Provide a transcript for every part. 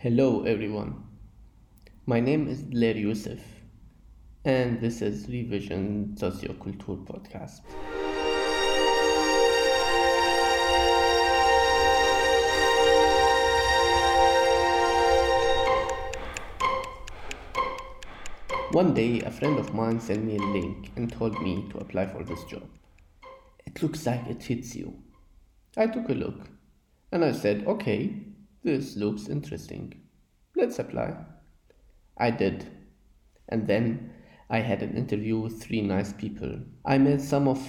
Hello, everyone. My name is Dellair Youssef, and this is Revision Socioculture Podcast. One day, a friend of mine sent me a link and told me to apply for this job. It looks like it fits you. I took a look and I said, okay, this looks interesting. Let's apply. I did. And then I had an interview with three nice people. I made some of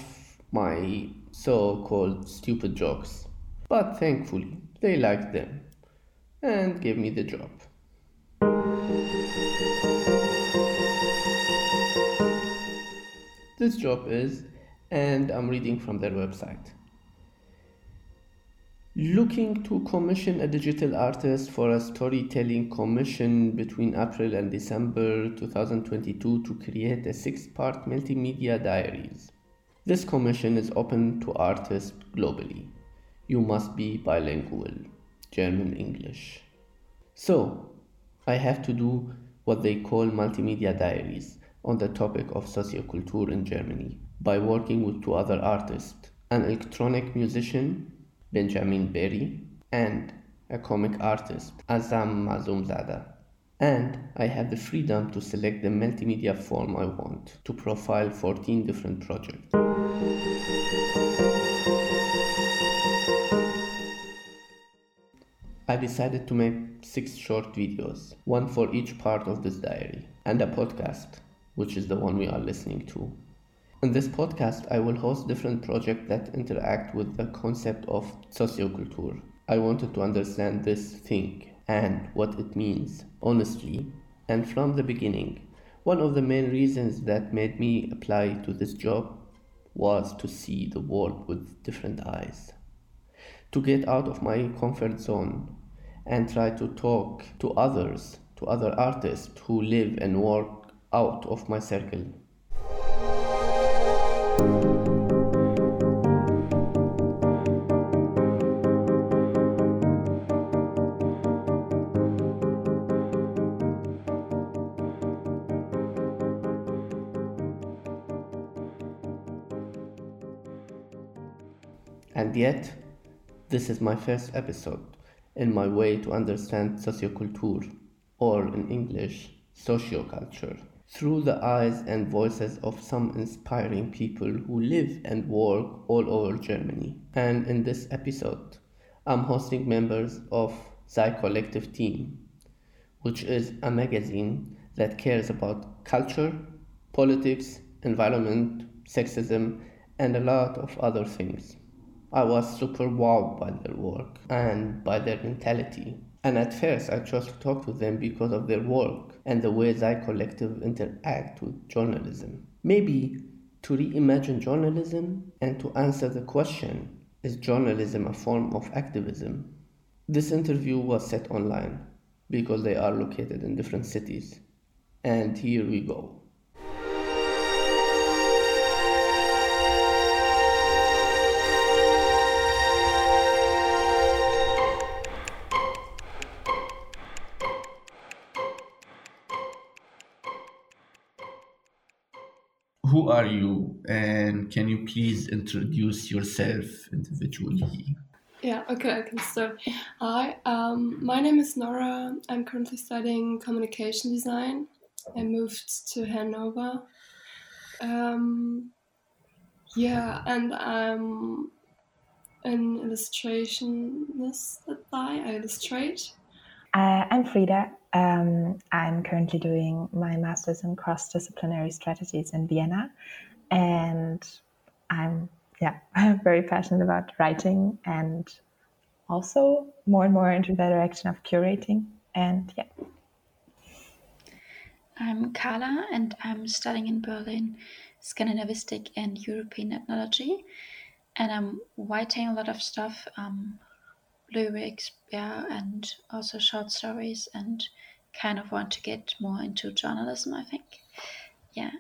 my so called stupid jokes, but thankfully they liked them and gave me the job. This job is, and I'm reading from their website. Looking to commission a digital artist for a storytelling commission between April and December 2022 to create a six part multimedia diaries. This commission is open to artists globally. You must be bilingual, German English. So, I have to do what they call multimedia diaries on the topic of socioculture in Germany by working with two other artists an electronic musician, Benjamin Berry, and a comic artist, Azam Mazoumzadeh. And I have the freedom to select the multimedia form I want to profile 14 different projects. I decided to make six short videos, one for each part of this diary, and a podcast, which is the one we are listening to. In this podcast, I will host different projects that interact with the concept of socioculture. I wanted to understand this thing and what it means, honestly, and from the beginning. One of the main reasons that made me apply to this job was to see the world with different eyes, to get out of my comfort zone and try to talk to others, to other artists who live and work out of my circle. And yet, this is my first episode in my way to understand Soziokultur, or in English, socioculture, through the eyes and voices of some inspiring people who live and work all over Germany. And in this episode, I'm hosting members of Sai Collective Team, which is a magazine that cares about culture, politics, environment, sexism, and a lot of other things. I was super wowed by their work and by their mentality. And at first, I chose to talk to them because of their work and the way Sai Collective interact with journalism. Maybe to reimagine journalism and to answer the question is journalism a form of activism? This interview was set online because they are located in different cities. And here we go. Are you, and can you please introduce yourself individually? Yeah, okay, I can start. Hi, um, my name is Nora. I'm currently studying communication design. I moved to Hanover. Um, yeah, and I'm an illustrationist I illustrate. Uh, I'm Frida. Um, I'm currently doing my master's in cross disciplinary strategies in Vienna. And I'm, yeah, I'm very passionate about writing and also more and more into the direction of curating. And yeah. I'm Carla and I'm studying in Berlin Scandinavistic and European ethnology. And I'm writing a lot of stuff. Um, lyrics, yeah, and also short stories, and kind of want to get more into journalism, I think. Yeah.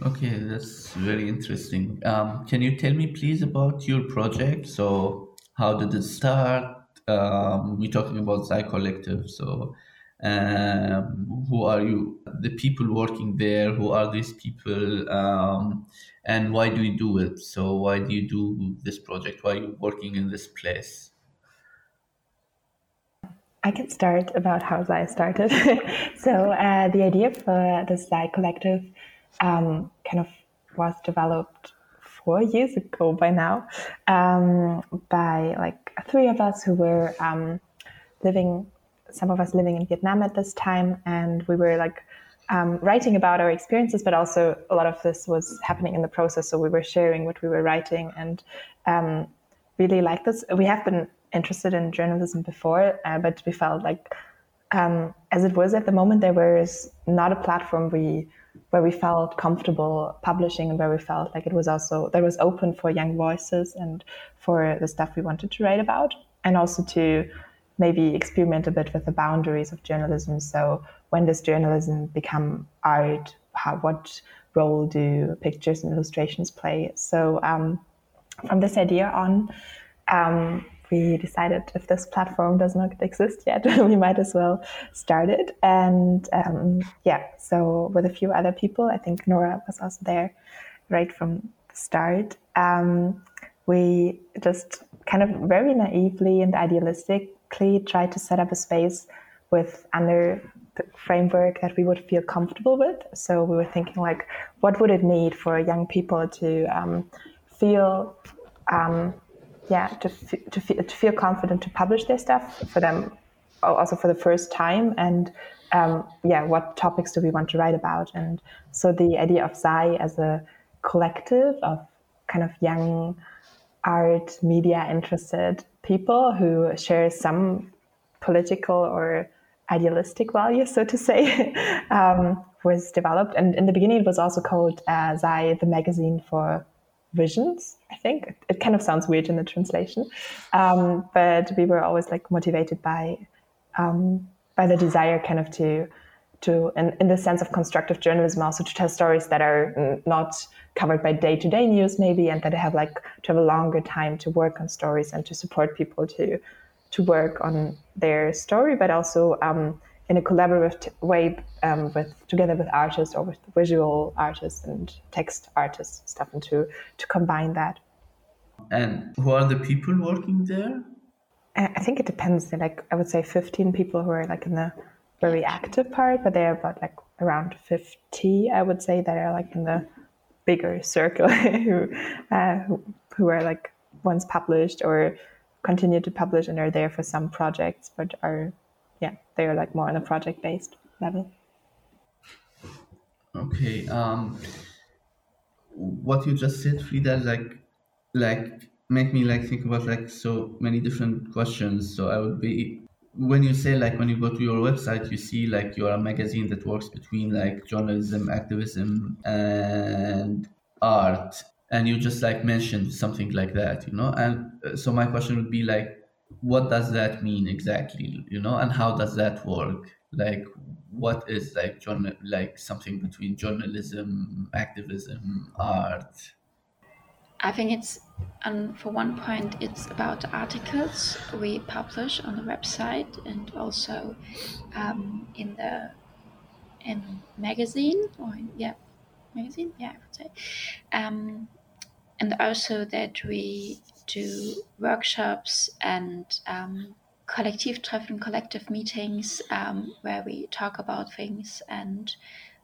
Okay, that's very interesting. Um, can you tell me, please, about your project? So, how did it start? um, we're talking about Sai Collective. So, um, who are you? The people working there. Who are these people? Um, and why do you do it? So, why do you do this project? Why are you working in this place? I can start about how Sai started. so, uh, the idea for the Sai Collective um, kind of was developed four years ago by now um, by like three of us who were um, living, some of us living in Vietnam at this time, and we were like um, writing about our experiences, but also a lot of this was happening in the process. So we were sharing what we were writing and um, really like this. We have been interested in journalism before, uh, but we felt like um, as it was at the moment, there was not a platform we where we felt comfortable publishing and where we felt like it was also that was open for young voices and for the stuff we wanted to write about and also to maybe experiment a bit with the boundaries of journalism so when does journalism become art how what role do pictures and illustrations play so um, from this idea on um, we decided if this platform does not exist yet, we might as well start it. And um, yeah, so with a few other people, I think Nora was also there right from the start. Um, we just kind of very naively and tried to set up a space with under the framework that we would feel comfortable with. So we were thinking like, what would it need for young people to um, feel um, yeah to, to, to feel confident to publish their stuff for them also for the first time and um, yeah what topics do we want to write about and so the idea of Sai as a collective of kind of young art media interested people who share some political or idealistic values so to say um, was developed. And in the beginning it was also called uh, Sai the magazine for visions i think. It kind of sounds weird in the translation. Um, but we were always like motivated by um, by the desire kind of to to in, in the sense of constructive journalism also to tell stories that are not covered by day-to-day news maybe and that have like to have a longer time to work on stories and to support people to to work on their story but also um, in a collaborative way um, with together with artists or with visual artists and text artists stuff and to to combine that. And who are the people working there? I think it depends. Like i would say 15 people who are like in the very active part but they're about like around 50 i would say that are like in the bigger circle who, uh, who who are like once published or continue to publish and are there for some projects but are yeah, they're like more on a project based level. Okay. Um, what you just said, Frida, like, like make me like think about like so many different questions. So I would be when you say like when you go to your website, you see like you're a magazine that works between like journalism, activism, and art, and you just like mentioned something like that, you know. And uh, so my question would be like, what does that mean exactly you know? And how does that work? Like what is like journal like something between journalism activism art i think it's um, for one point it's about articles we publish on the website and also um, in the in magazine or in, yeah magazine yeah i would say um, and also that we do workshops and um, collective treffen, collective meetings um, where we talk about things. And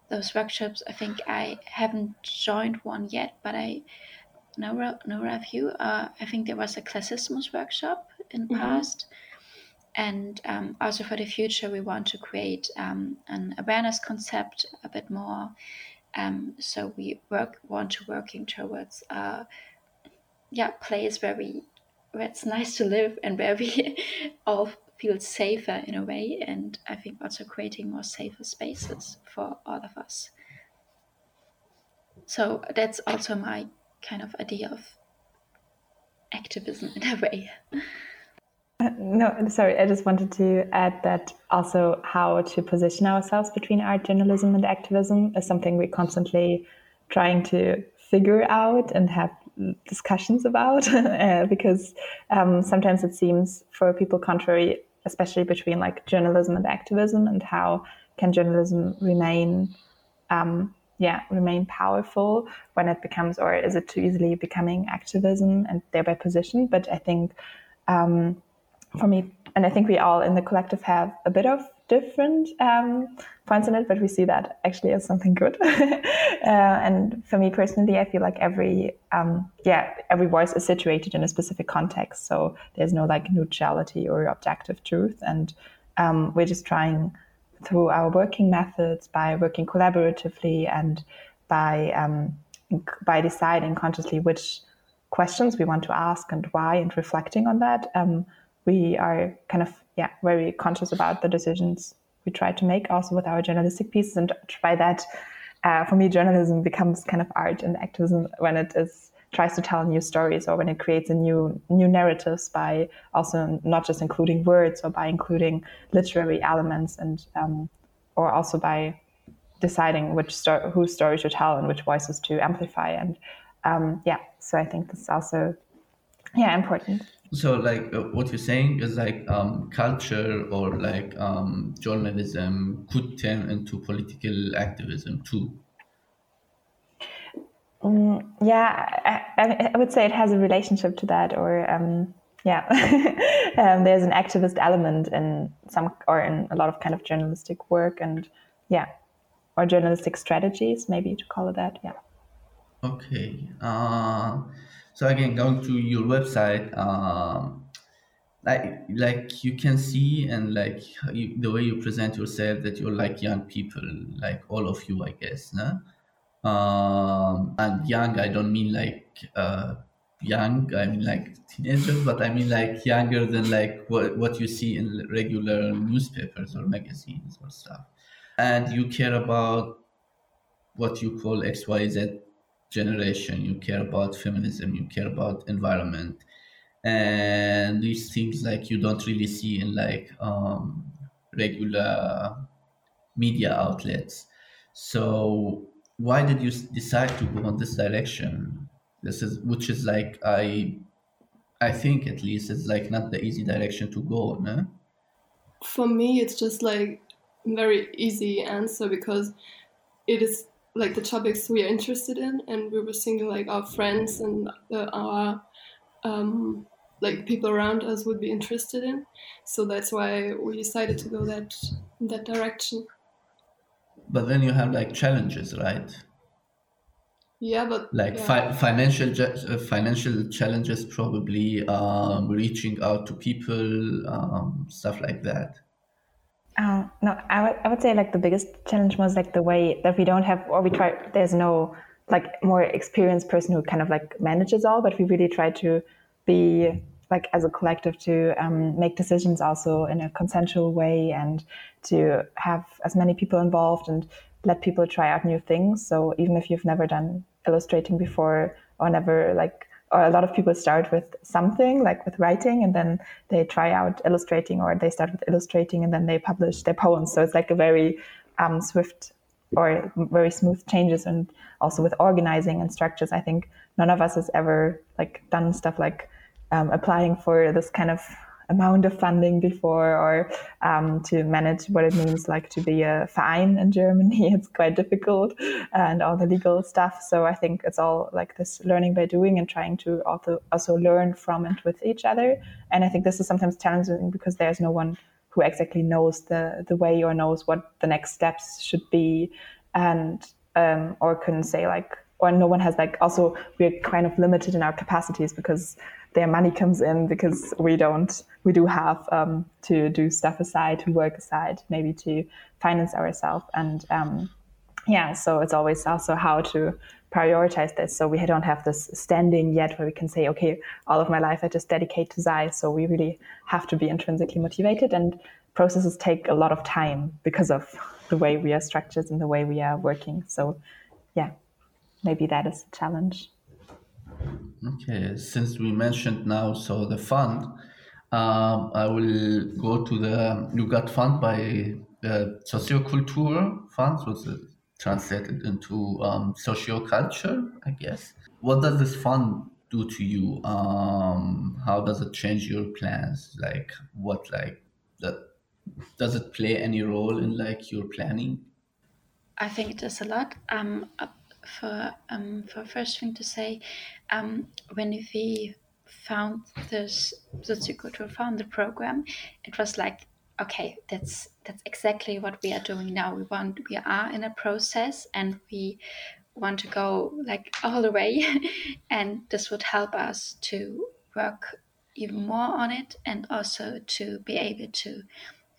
those workshops, I think I haven't joined one yet, but I know know a few. Uh, I think there was a classismus workshop in the mm-hmm. past. And um, also for the future, we want to create um, an awareness concept a bit more. Um, so we work want to working towards uh, yeah place where we where it's nice to live and where we all feel safer in a way and i think also creating more safer spaces for all of us so that's also my kind of idea of activism in a way. Uh, no sorry i just wanted to add that also how to position ourselves between art journalism and activism is something we're constantly trying to figure out and have discussions about uh, because um, sometimes it seems for people contrary, especially between like journalism and activism, and how can journalism remain, um, yeah, remain powerful when it becomes, or is it too easily becoming activism and thereby position? But I think um, for me, and I think we all in the collective have a bit of different um, points in it, but we see that actually as something good. uh, and for me personally, I feel like every um, yeah every voice is situated in a specific context, so there's no like neutrality or objective truth, and um, we're just trying through our working methods by working collaboratively and by um, by deciding consciously which questions we want to ask and why and reflecting on that um, we are kind of yeah very conscious about the decisions we try to make also with our journalistic pieces. And by that uh, for me journalism becomes kind of art and activism when it is tries to tell new stories or when it creates a new new narratives by also not just including words or by including literary elements and um, or also by deciding which story whose story to tell and which voices to amplify and um, yeah so i think this is also yeah important. So like uh, what you're saying is like um, culture or like um, journalism could turn into political activism too um, yeah I, I, would say it has a relationship to that or um, yeah um, there's an activist element in some or in a lot of kind of journalistic work and yeah or journalistic strategies maybe to call it that yeah okay uh so again, going to your website, um, like like you can see and like you, the way you present yourself that you're like young people, like all of you, I guess, no? And young, I don't mean like uh, young, I mean like teenagers, but I mean like younger than like what what you see in regular newspapers or magazines or stuff. And you care about what you call X Y Z generation. You care about feminism. You care about environment. And these things like you don't really see in like um, regular media outlets. So why did you decide to go on this direction this is which is like i i think at least it's like not the easy direction to go no for me it's just like very easy answer because it is like the topics we are interested in, and we were thinking like our friends and uh, our um, like people around us would be interested in. So that's why we decided to go that that direction. But then you have like challenges, right? Yeah, but like yeah. Fi- financial uh, financial challenges, probably um, reaching out to people, um, stuff like that. Uh, no, I would, I would say like the biggest challenge was like the way that we don't have, or we try, there's no like more experienced person who kind of like manages all, but we really try to be like as a collective to um, make decisions also in a consensual way and to have as many people involved and let people try out new things. So even if you've never done illustrating before or never like or a lot of people start with something like with writing and then they try out illustrating or they start with illustrating and then they publish their poems so it's like a very um, swift or very smooth changes and also with organizing and structures i think none of us has ever like done stuff like um, applying for this kind of amount of funding before or um, to manage what it means like to be a Verein in Germany. It's quite difficult and all the legal stuff. So I think it's all like this learning by doing and trying to also also learn from and with each other. And I think this is sometimes challenging because there's no one who exactly knows the the way or knows what the next steps should be and um, or can say like or no one has like also we're kind of limited in our capacities because their money comes in because we don't we do have um, to do stuff aside to work aside maybe to finance ourselves. And um, yeah so it's always also how to prioritize this. So we don't have this standing yet where we can say okay all of my life i just dedicate to Sai. So we really have to be intrinsically motivated. And processes take a lot of time because of the way we are structured and the way we are working. So yeah maybe that is a challenge Okay, since we mentioned now, so the fund, um, I will go to the you got fund by the socioculture fund. What's it? translated into um, culture, I guess. What does this fund do to you? Um, how does it change your plans? Like, what, like, that does it play any role in like your planning? I think it does a lot. Um, for um, for first thing to say, um, when we found this the Soziokultur found the program, it was like okay, that's that's exactly what we are doing now. We want we are in a process and we want to go like all the way and this would help us to work even more on it and also to be able to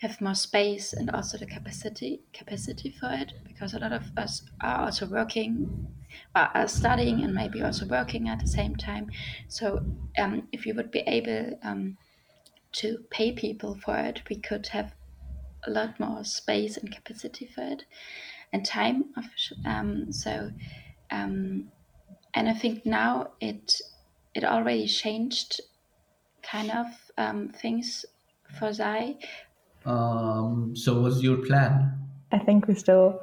have more space and also the capacity capacity for it because a lot of us are also working are studying and maybe also working at the same time. So um, if you would be able um, to pay people for it we could have a lot more space and capacity for it and time of, um, so um, and i think now it it already changed kind of um, things for Sai um, so, what's your plan? I think we still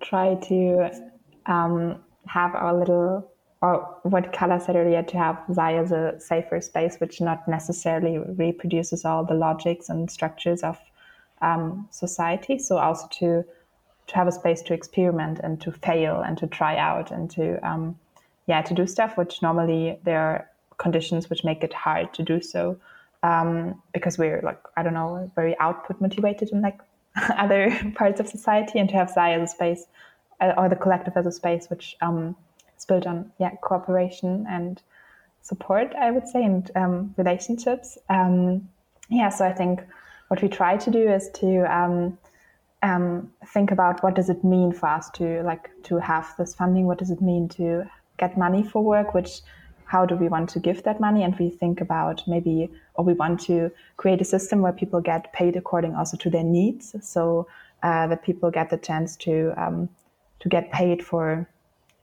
try to um, have our little, or what Carla said earlier, to have Sai as a safer space, which not necessarily reproduces all the logics and structures of um, society. So, also to to have a space to experiment and to fail and to try out and to um, yeah to do stuff which normally there are conditions which make it hard to do so um, because we're like I don't know very output motivated in like other parts of society, and to have Sai as a space uh, or the collective as a space which um, is built on yeah cooperation and support, I would say, and um, relationships. Um, yeah, so I think what we try to do is to um, um, think about what does it mean for us to like to have this funding. What does it mean to get money for work, which how do we want to give that money? And we think about maybe or we want to create a system where people get paid according also to their needs. So uh, that people get the chance to um, to get paid for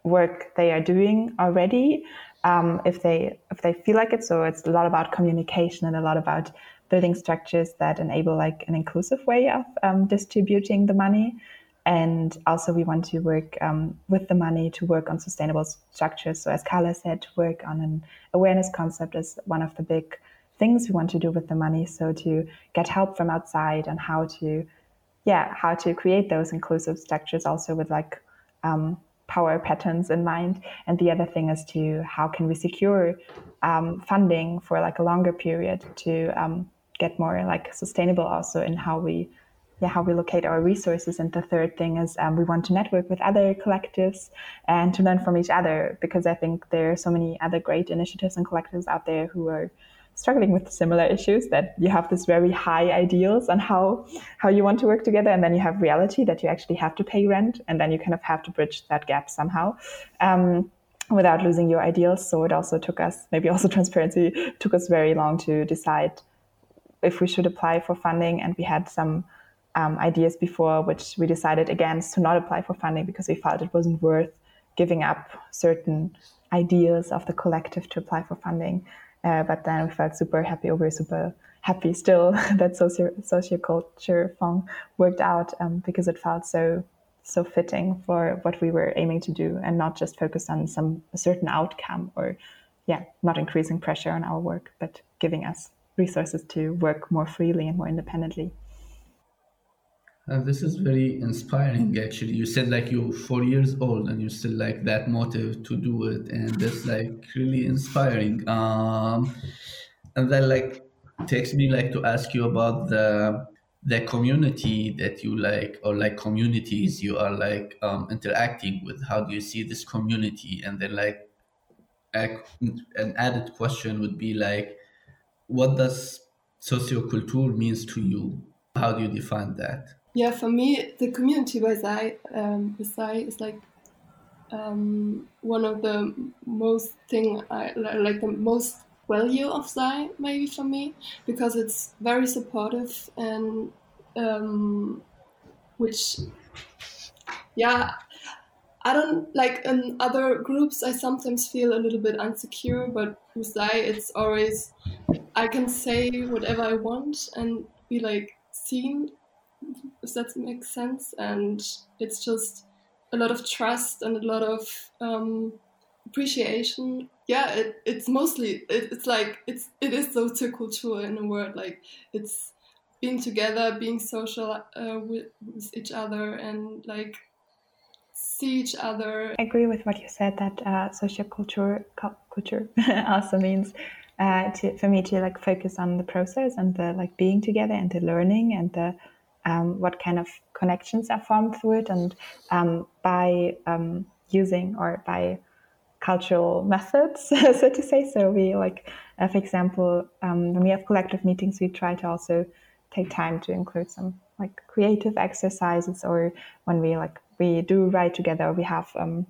work they are doing already. Um, if they if they feel like it. So it's a lot about communication and a lot about building structures that enable like an inclusive way of um, distributing the money and also, we want to work um, with the money to work on sustainable structures. So, as Carla said, to work on an awareness concept is one of the big things we want to do with the money. So, to get help from outside on how to, yeah, how to create those inclusive structures, also with like um, power patterns in mind. And the other thing is to how can we secure um, funding for like a longer period to um, get more like sustainable also in how we yeah, how we locate our resources. And the third thing is um, we want to network with other collectives and to learn from each other because I think there are so many other great initiatives and collectives out there who are struggling with similar issues that you have this very high ideals on how how you want to work together and then you have reality that you actually have to pay rent and then you kind of have to bridge that gap somehow um, without losing your ideals so it also took us maybe also transparency took us very long to decide if we should apply for funding and we had some um, ideas before, which we decided against to not apply for funding because we felt it wasn't worth giving up certain ideas of the collective to apply for funding. Uh, but then we felt super happy, or we're super happy still that socio socioculture fund worked out um, because it felt so so fitting for what we were aiming to do, and not just focus on some certain outcome or yeah, not increasing pressure on our work, but giving us resources to work more freely and more independently. Uh, this is very inspiring actually. You said like you're four years old and you still like that motive to do it and that's like really inspiring. Um and that like takes me like to ask you about the the community that you like or like communities you are like um, interacting with. How do you see this community? And then like an added question would be like what does socioculture means to you? How do you define that yeah, for me, the community by Sai, um, Sai is like um, one of the most thing I like the most value of Sai maybe for me because it's very supportive and um, which yeah I don't like in other groups I sometimes feel a little bit insecure but with Sai it's always I can say whatever I want and be like seen if that makes sense. And it's just a lot of trust and a lot of um, appreciation. Yeah, it, it's mostly it, it's like it's it is socioculture in a word. Like it's being together, being social uh, with, with each other, and like see each other. I agree with what you said that uh, socioculture culture also means uh, to, for me to like focus on the process and the like being together and the learning and the um, what kind of connections are formed through it and um, by um, using or by cultural methods so to say. So we like uh, for example um, when we have collective meetings we try to also take time to include some like creative exercises or when we like we do write together we have um,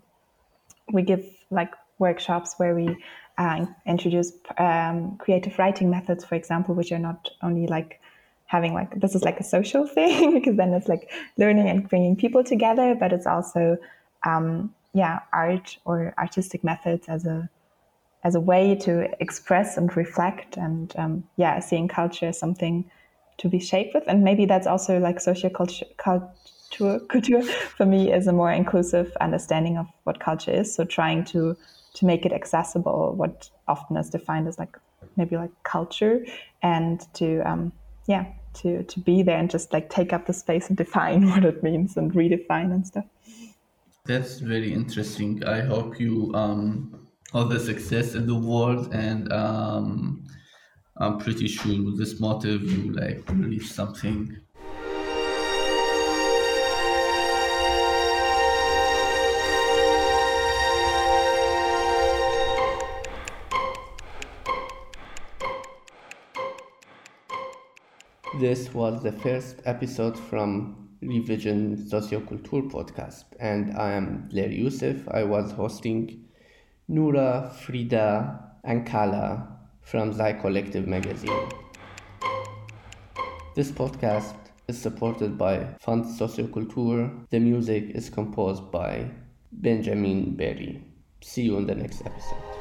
we give like workshops where we uh, introduce um, creative writing methods for example which are not only like having like this is like a social thing because then it's like learning and bringing people together but it's also um, yeah art or artistic methods as a as a way to express and reflect and um, yeah seeing culture as something to be shaped with. And maybe that's also like social culture culture for me is a more inclusive understanding of what culture is. So trying to to make it accessible what often is defined as like maybe like culture and to um, yeah to to be there and just like take up the space and define what it means and redefine and stuff. That's very interesting. I hope you um all the success in the world and um i'm pretty sure with this motive you like release something This was the first episode from Revision Socioculture podcast, and I am Dellair Youssef. I was hosting Noura, Frida, and Carla from Sai Collective magazine. This podcast is supported by Fund Socioculture. The music is composed by Benjamin Berry. See you in the next episode.